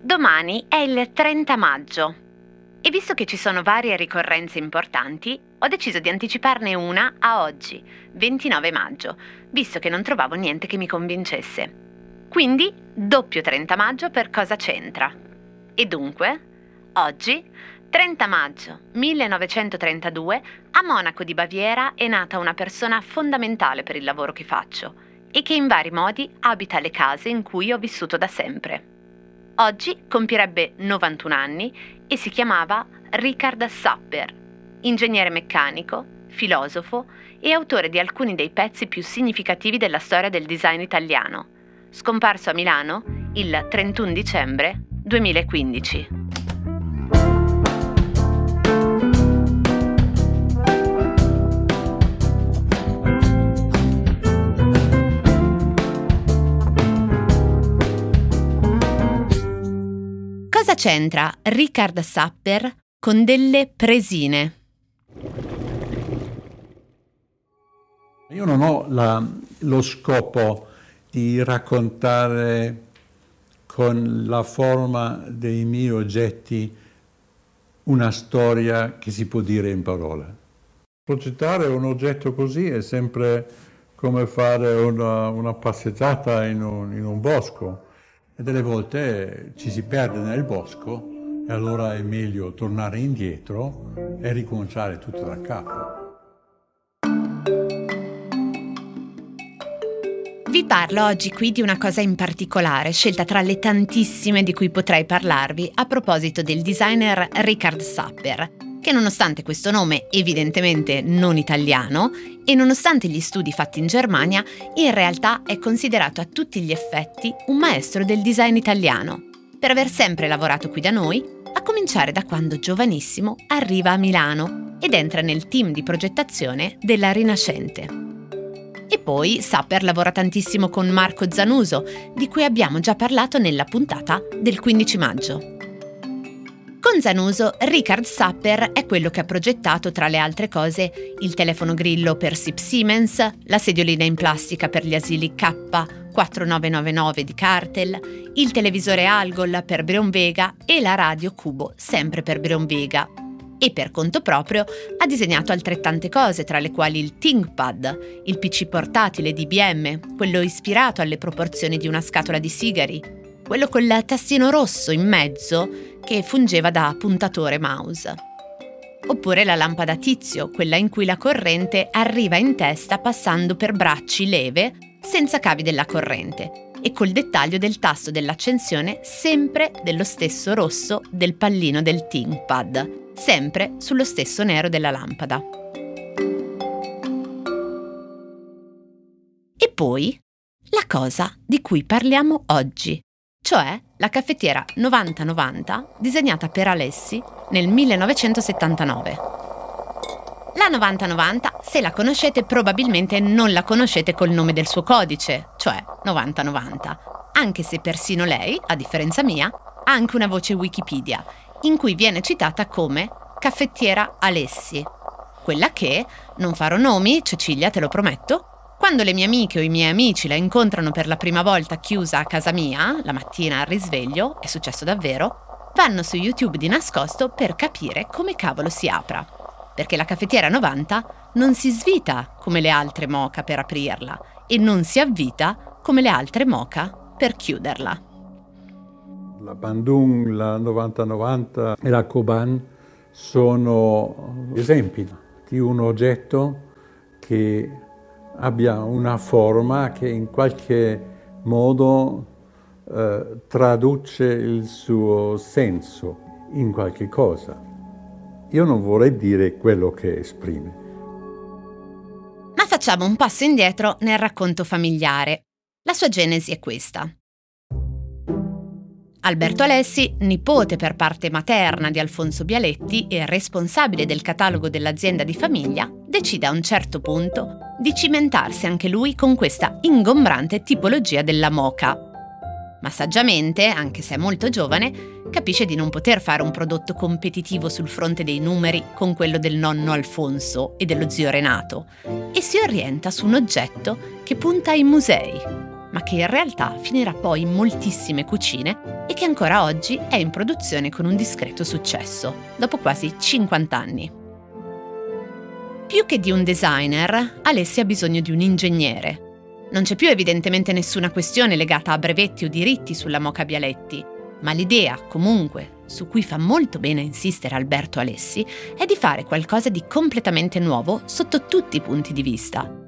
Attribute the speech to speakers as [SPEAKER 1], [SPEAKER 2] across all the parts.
[SPEAKER 1] Domani è il 30 maggio e visto che ci sono varie ricorrenze importanti, ho deciso di anticiparne una a oggi, 29 maggio, visto che non trovavo niente che mi convincesse. Quindi doppio 30 maggio per cosa c'entra. E dunque, oggi, 30 maggio 1932, a Monaco di Baviera è nata una persona fondamentale per il lavoro che faccio e che in vari modi abita le case in cui ho vissuto da sempre. Oggi compierebbe 91 anni e si chiamava Richard Sapper, ingegnere meccanico, filosofo e autore di alcuni dei pezzi più significativi della storia del design italiano, scomparso a Milano il 31 dicembre 2015. Cosa c'entra Richard Sapper con delle presine?
[SPEAKER 2] Io non ho la, lo scopo di raccontare con la forma dei miei oggetti una storia che si può dire in parole. Progettare un oggetto così è sempre come fare una, una passeggiata in un, in un bosco e delle volte ci si perde nel bosco e allora è meglio tornare indietro e ricominciare tutto da capo.
[SPEAKER 1] Vi parlo oggi qui di una cosa in particolare, scelta tra le tantissime di cui potrei parlarvi a proposito del designer Richard Sapper, che nonostante questo nome evidentemente non italiano e nonostante gli studi fatti in Germania, in realtà è considerato a tutti gli effetti un maestro del design italiano, per aver sempre lavorato qui da noi, a cominciare da quando giovanissimo arriva a Milano ed entra nel team di progettazione della Rinascente. E poi Sapper lavora tantissimo con Marco Zanuso, di cui abbiamo già parlato nella puntata del 15 maggio. Con Zanuso, Richard Sapper è quello che ha progettato, tra le altre cose, il telefono grillo per SIP Siemens, la sediolina in plastica per gli asili K4999 di Cartel, il televisore Algol per Breon Vega e la radio Cubo, sempre per Breon Vega, e per conto proprio ha disegnato altrettante cose, tra le quali il ThinkPad, il PC portatile di IBM, quello ispirato alle proporzioni di una scatola di sigari, quello col tastino rosso in mezzo che fungeva da puntatore mouse. Oppure la lampada tizio, quella in cui la corrente arriva in testa passando per bracci leve senza cavi della corrente e col dettaglio del tasto dell'accensione sempre dello stesso rosso del pallino del ThinkPad sempre sullo stesso nero della lampada. E poi la cosa di cui parliamo oggi, cioè la caffettiera 9090 disegnata per Alessi nel 1979. La 9090, se la conoscete, probabilmente non la conoscete col nome del suo codice, cioè 9090, anche se persino lei, a differenza mia, ha anche una voce Wikipedia in cui viene citata come caffettiera Alessi. Quella che, non farò nomi, Cecilia, te lo prometto, quando le mie amiche o i miei amici la incontrano per la prima volta chiusa a casa mia, la mattina al risveglio, è successo davvero, vanno su YouTube di nascosto per capire come cavolo si apra. Perché la caffettiera 90 non si svita come le altre moca per aprirla e non si avvita come le altre moca per chiuderla
[SPEAKER 2] la Bandung, la 9090 e la Koban sono esempi di un oggetto che abbia una forma che in qualche modo eh, traduce il suo senso in qualche cosa. Io non vorrei dire quello che esprime.
[SPEAKER 1] Ma facciamo un passo indietro nel racconto familiare. La sua genesi è questa. Alberto Alessi, nipote per parte materna di Alfonso Bialetti e responsabile del catalogo dell'azienda di famiglia, decide a un certo punto di cimentarsi anche lui con questa ingombrante tipologia della moca. Ma saggiamente, anche se è molto giovane, capisce di non poter fare un prodotto competitivo sul fronte dei numeri con quello del nonno Alfonso e dello zio Renato e si orienta su un oggetto che punta ai musei, ma che in realtà finirà poi in moltissime cucine e che ancora oggi è in produzione con un discreto successo, dopo quasi 50 anni. Più che di un designer, Alessia ha bisogno di un ingegnere. Non c'è più evidentemente nessuna questione legata a brevetti o diritti sulla Moca Bialetti, ma l'idea, comunque, su cui fa molto bene insistere Alberto Alessi, è di fare qualcosa di completamente nuovo sotto tutti i punti di vista.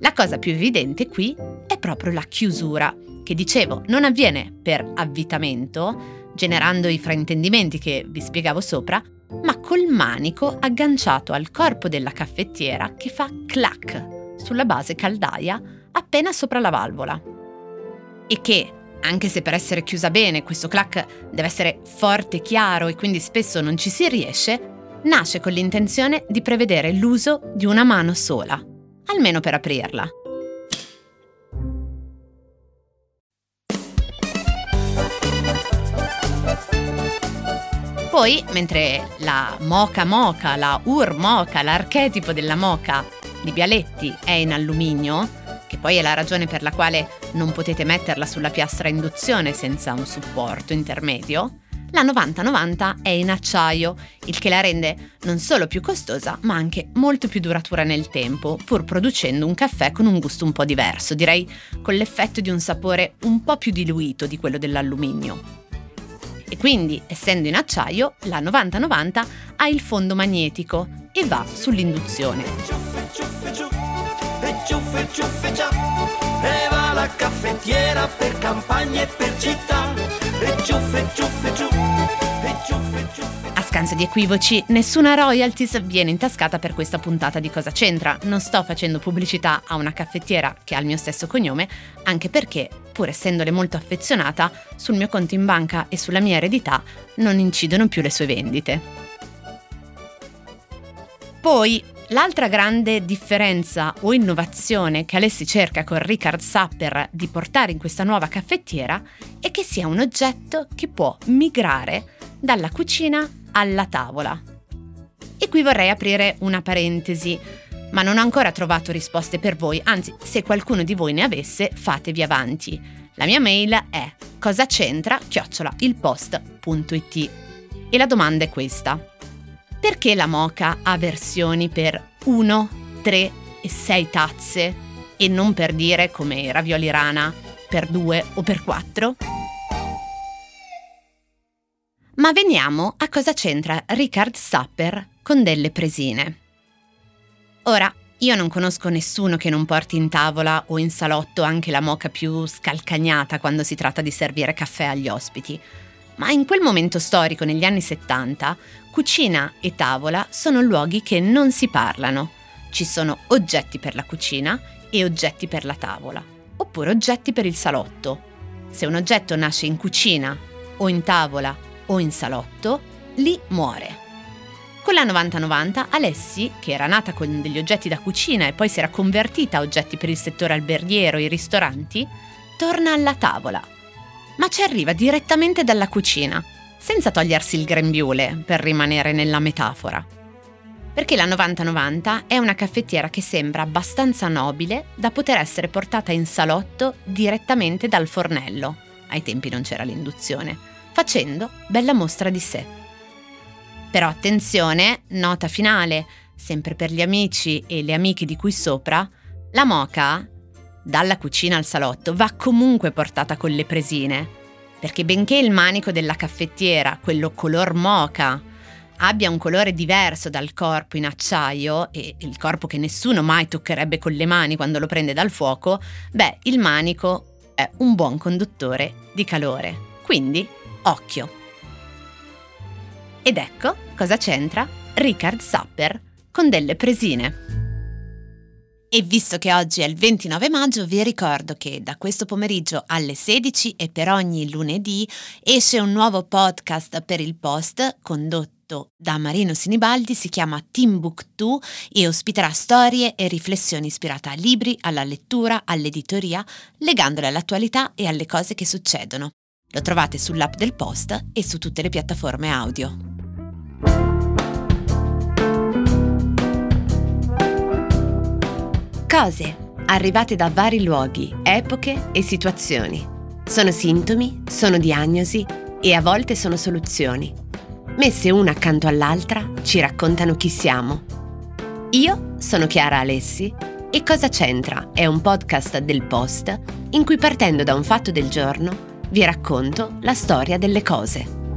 [SPEAKER 1] La cosa più evidente qui è proprio la chiusura, che dicevo non avviene per avvitamento, generando i fraintendimenti che vi spiegavo sopra, ma col manico agganciato al corpo della caffettiera che fa clac sulla base caldaia appena sopra la valvola. E che, anche se per essere chiusa bene questo clac deve essere forte e chiaro e quindi spesso non ci si riesce, nasce con l'intenzione di prevedere l'uso di una mano sola, almeno per aprirla. Poi, mentre la moca moca, la ur moca, l'archetipo della moca di Bialetti è in alluminio, che poi è la ragione per la quale non potete metterla sulla piastra induzione senza un supporto intermedio, la 9090 è in acciaio, il che la rende non solo più costosa, ma anche molto più duratura nel tempo, pur producendo un caffè con un gusto un po' diverso, direi con l'effetto di un sapore un po' più diluito di quello dell'alluminio. E quindi, essendo in acciaio, la 9090 ha il fondo magnetico e va sull'induzione. E va la caffettiera per campagne e per città. E ciuffe, ciuffe, ciuffe. A scanso di equivoci, nessuna royalties viene intascata per questa puntata di Cosa c'entra. Non sto facendo pubblicità a una caffettiera che ha il mio stesso cognome, anche perché, pur essendole molto affezionata, sul mio conto in banca e sulla mia eredità non incidono più le sue vendite. Poi, l'altra grande differenza o innovazione che Alessi cerca con Richard Sapper di portare in questa nuova caffettiera è che sia un oggetto che può migrare dalla cucina alla tavola. E qui vorrei aprire una parentesi, ma non ho ancora trovato risposte per voi, anzi se qualcuno di voi ne avesse fatevi avanti. La mia mail è cosa c'entra chiocciola ilpost.it e la domanda è questa. Perché la moca ha versioni per 1, 3 e 6 tazze e non per dire come i ravioli rana per 2 o per 4? Ma veniamo a cosa c'entra Richard Sapper con delle presine. Ora, io non conosco nessuno che non porti in tavola o in salotto anche la moca più scalcagnata quando si tratta di servire caffè agli ospiti, ma in quel momento storico, negli anni 70, cucina e tavola sono luoghi che non si parlano. Ci sono oggetti per la cucina e oggetti per la tavola, oppure oggetti per il salotto. Se un oggetto nasce in cucina o in tavola o in salotto, lì muore. Con la 9090 Alessi, che era nata con degli oggetti da cucina e poi si era convertita a oggetti per il settore alberghiero e i ristoranti, torna alla tavola. Ma ci arriva direttamente dalla cucina, senza togliersi il grembiule, per rimanere nella metafora. Perché la 9090 è una caffettiera che sembra abbastanza nobile da poter essere portata in salotto direttamente dal fornello. Ai tempi non c'era l'induzione facendo bella mostra di sé. Però attenzione, nota finale, sempre per gli amici e le amiche di qui sopra, la moca, dalla cucina al salotto, va comunque portata con le presine, perché benché il manico della caffettiera, quello color moca, abbia un colore diverso dal corpo in acciaio e il corpo che nessuno mai toccherebbe con le mani quando lo prende dal fuoco, beh, il manico è un buon conduttore di calore. Quindi Occhio. Ed ecco cosa c'entra Richard Sapper con delle presine. E visto che oggi è il 29 maggio, vi ricordo che da questo pomeriggio alle 16 e per ogni lunedì esce un nuovo podcast per il post condotto da Marino Sinibaldi, si chiama Timbuktu e ospiterà storie e riflessioni ispirate a libri, alla lettura, all'editoria, legandole all'attualità e alle cose che succedono. Lo trovate sull'app del Post e su tutte le piattaforme audio. Cose arrivate da vari luoghi, epoche e situazioni. Sono sintomi, sono diagnosi e a volte sono soluzioni. Messe una accanto all'altra ci raccontano chi siamo. Io sono Chiara Alessi e Cosa c'entra è un podcast del Post in cui partendo da un fatto del giorno vi racconto la storia delle cose.